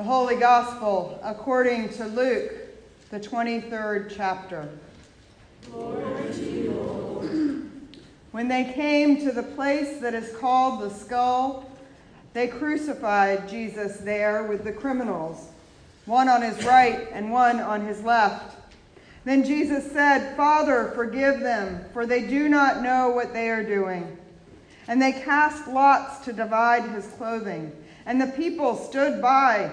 The Holy Gospel according to Luke, the 23rd chapter. when they came to the place that is called the skull, they crucified Jesus there with the criminals, one on his right and one on his left. Then Jesus said, Father, forgive them, for they do not know what they are doing. And they cast lots to divide his clothing. And the people stood by,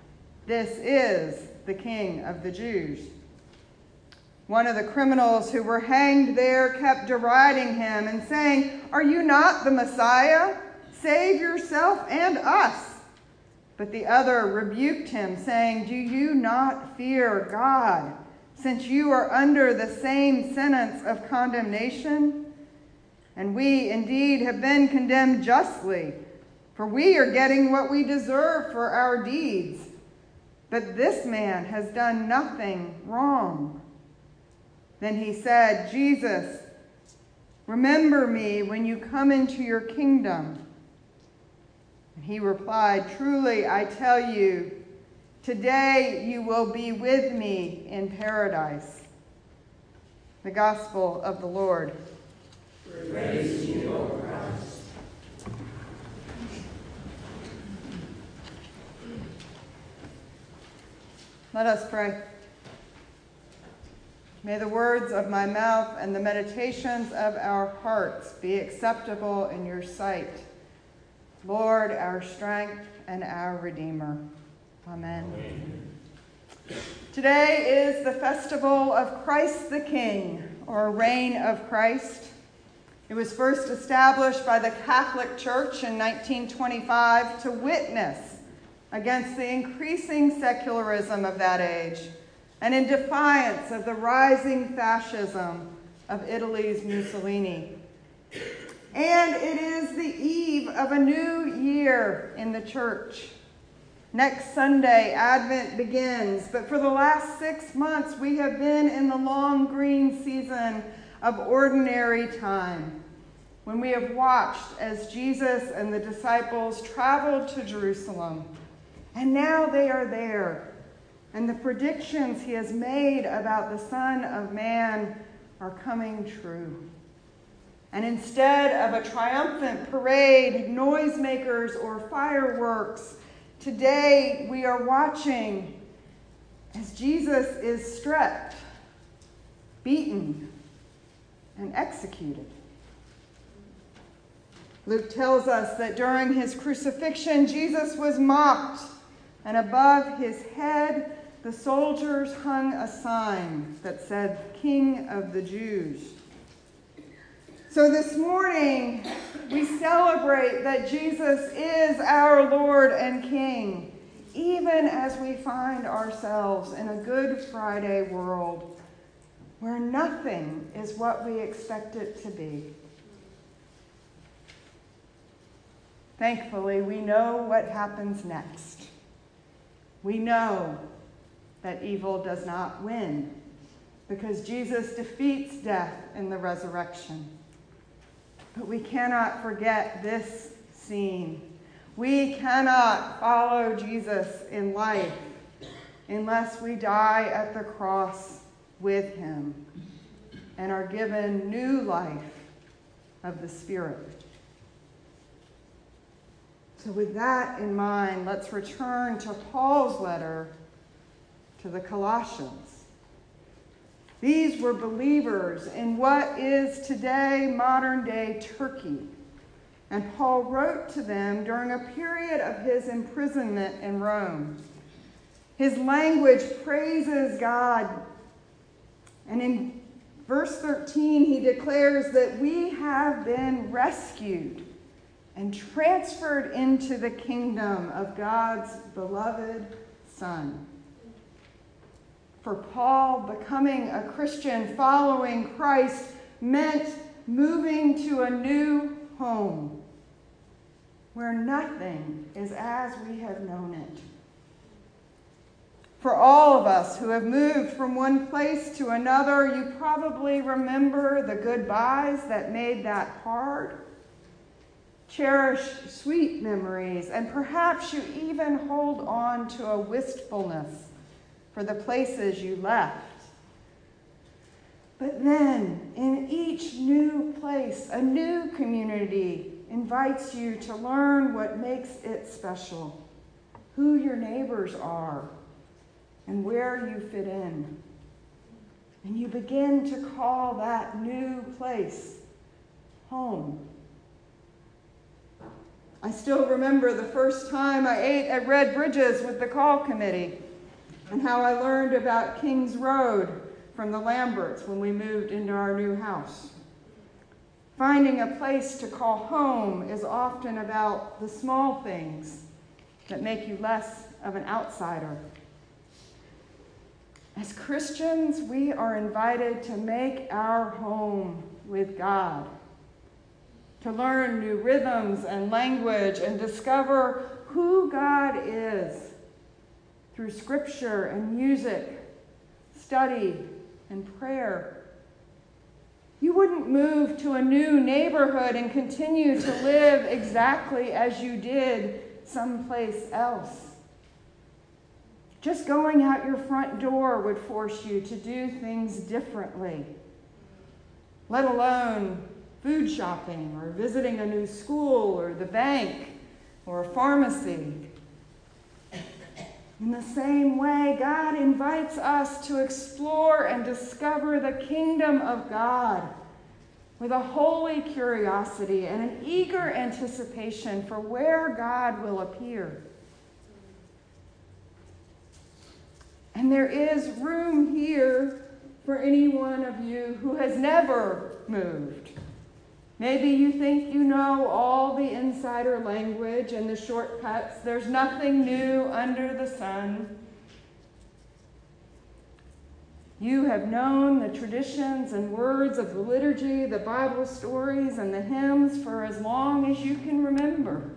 This is the king of the Jews. One of the criminals who were hanged there kept deriding him and saying, Are you not the Messiah? Save yourself and us. But the other rebuked him, saying, Do you not fear God, since you are under the same sentence of condemnation? And we indeed have been condemned justly, for we are getting what we deserve for our deeds. But this man has done nothing wrong. Then he said, Jesus, remember me when you come into your kingdom. And he replied, Truly, I tell you, today you will be with me in paradise. The Gospel of the Lord. Praise you, O Christ. Let us pray. May the words of my mouth and the meditations of our hearts be acceptable in your sight Lord, our strength and our Redeemer. Amen. Amen. Today is the festival of Christ the King, or Reign of Christ. It was first established by the Catholic Church in 1925 to witness against the increasing secularism of that age and in defiance of the rising fascism of Italy's Mussolini. And it is the eve of a new year in the church. Next Sunday, Advent begins, but for the last six months, we have been in the long green season of ordinary time when we have watched as Jesus and the disciples traveled to Jerusalem. And now they are there, and the predictions he has made about the Son of Man are coming true. And instead of a triumphant parade, noisemakers, or fireworks, today we are watching as Jesus is stripped, beaten, and executed. Luke tells us that during his crucifixion, Jesus was mocked, and above his head, the soldiers hung a sign that said, King of the Jews. So this morning, we celebrate that Jesus is our Lord and King, even as we find ourselves in a Good Friday world where nothing is what we expect it to be. Thankfully, we know what happens next. We know that evil does not win because Jesus defeats death in the resurrection. But we cannot forget this scene. We cannot follow Jesus in life unless we die at the cross with him and are given new life of the Spirit. So, with that in mind, let's return to Paul's letter to the Colossians. These were believers in what is today modern day Turkey. And Paul wrote to them during a period of his imprisonment in Rome. His language praises God. And in verse 13, he declares that we have been rescued and transferred into the kingdom of God's beloved Son. For Paul, becoming a Christian, following Christ, meant moving to a new home where nothing is as we have known it. For all of us who have moved from one place to another, you probably remember the goodbyes that made that hard. Cherish sweet memories, and perhaps you even hold on to a wistfulness for the places you left. But then, in each new place, a new community invites you to learn what makes it special, who your neighbors are, and where you fit in. And you begin to call that new place home. I still remember the first time I ate at Red Bridges with the call committee and how I learned about King's Road from the Lamberts when we moved into our new house. Finding a place to call home is often about the small things that make you less of an outsider. As Christians, we are invited to make our home with God, to learn new rhythms and language and discover who God is through scripture and music, study and prayer. You wouldn't move to a new neighborhood and continue to live exactly as you did someplace else. Just going out your front door would force you to do things differently, let alone food shopping or visiting a new school or the bank or a pharmacy. In the same way, God invites us to explore and discover the kingdom of God with a holy curiosity and an eager anticipation for where God will appear. And there is room here for any one of you who has never moved. Maybe you think you know all the insider language and the shortcuts. There's nothing new under the sun. You have known the traditions and words of the liturgy, the Bible stories, and the hymns for as long as you can remember.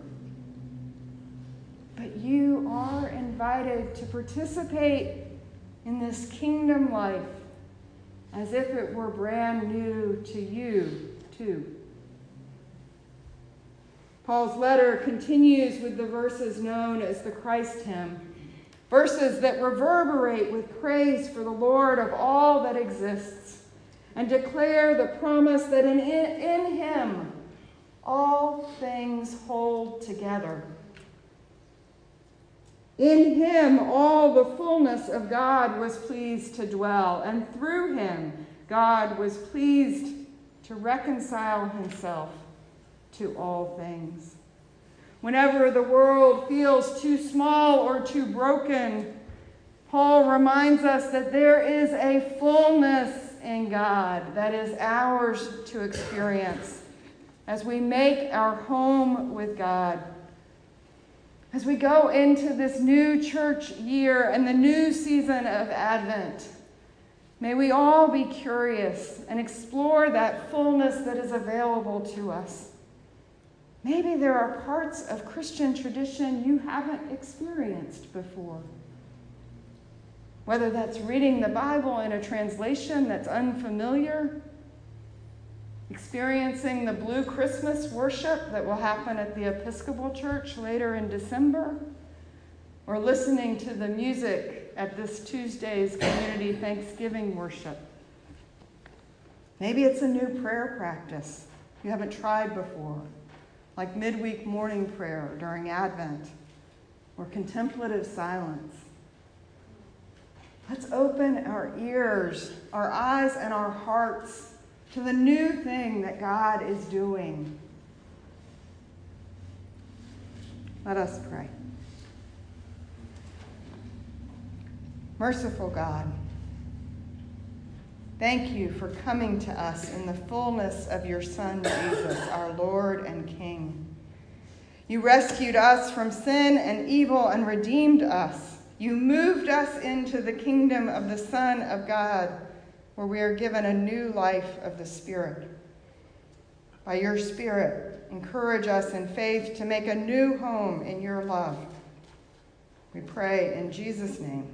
But you are invited to participate in this kingdom life as if it were brand new to you, too. Paul's letter continues with the verses known as the Christ hymn, verses that reverberate with praise for the Lord of all that exists and declare the promise that in, in him all things hold together. In him all the fullness of God was pleased to dwell, and through him God was pleased to reconcile himself to all things. Whenever the world feels too small or too broken, Paul reminds us that there is a fullness in God that is ours to experience as we make our home with God. As we go into this new church year and the new season of Advent, may we all be curious and explore that fullness that is available to us. Maybe there are parts of Christian tradition you haven't experienced before. Whether that's reading the Bible in a translation that's unfamiliar, experiencing the Blue Christmas worship that will happen at the Episcopal Church later in December, or listening to the music at this Tuesday's Community Thanksgiving worship. Maybe it's a new prayer practice you haven't tried before like midweek morning prayer during Advent or contemplative silence. Let's open our ears, our eyes, and our hearts to the new thing that God is doing. Let us pray. Merciful God, Thank you for coming to us in the fullness of your Son, Jesus, our Lord and King. You rescued us from sin and evil and redeemed us You moved us into the kingdom of the Son of God, where we are given a new life of the Spirit. By your Spirit, encourage us in faith to make a new home in your love. We pray in Jesus' name.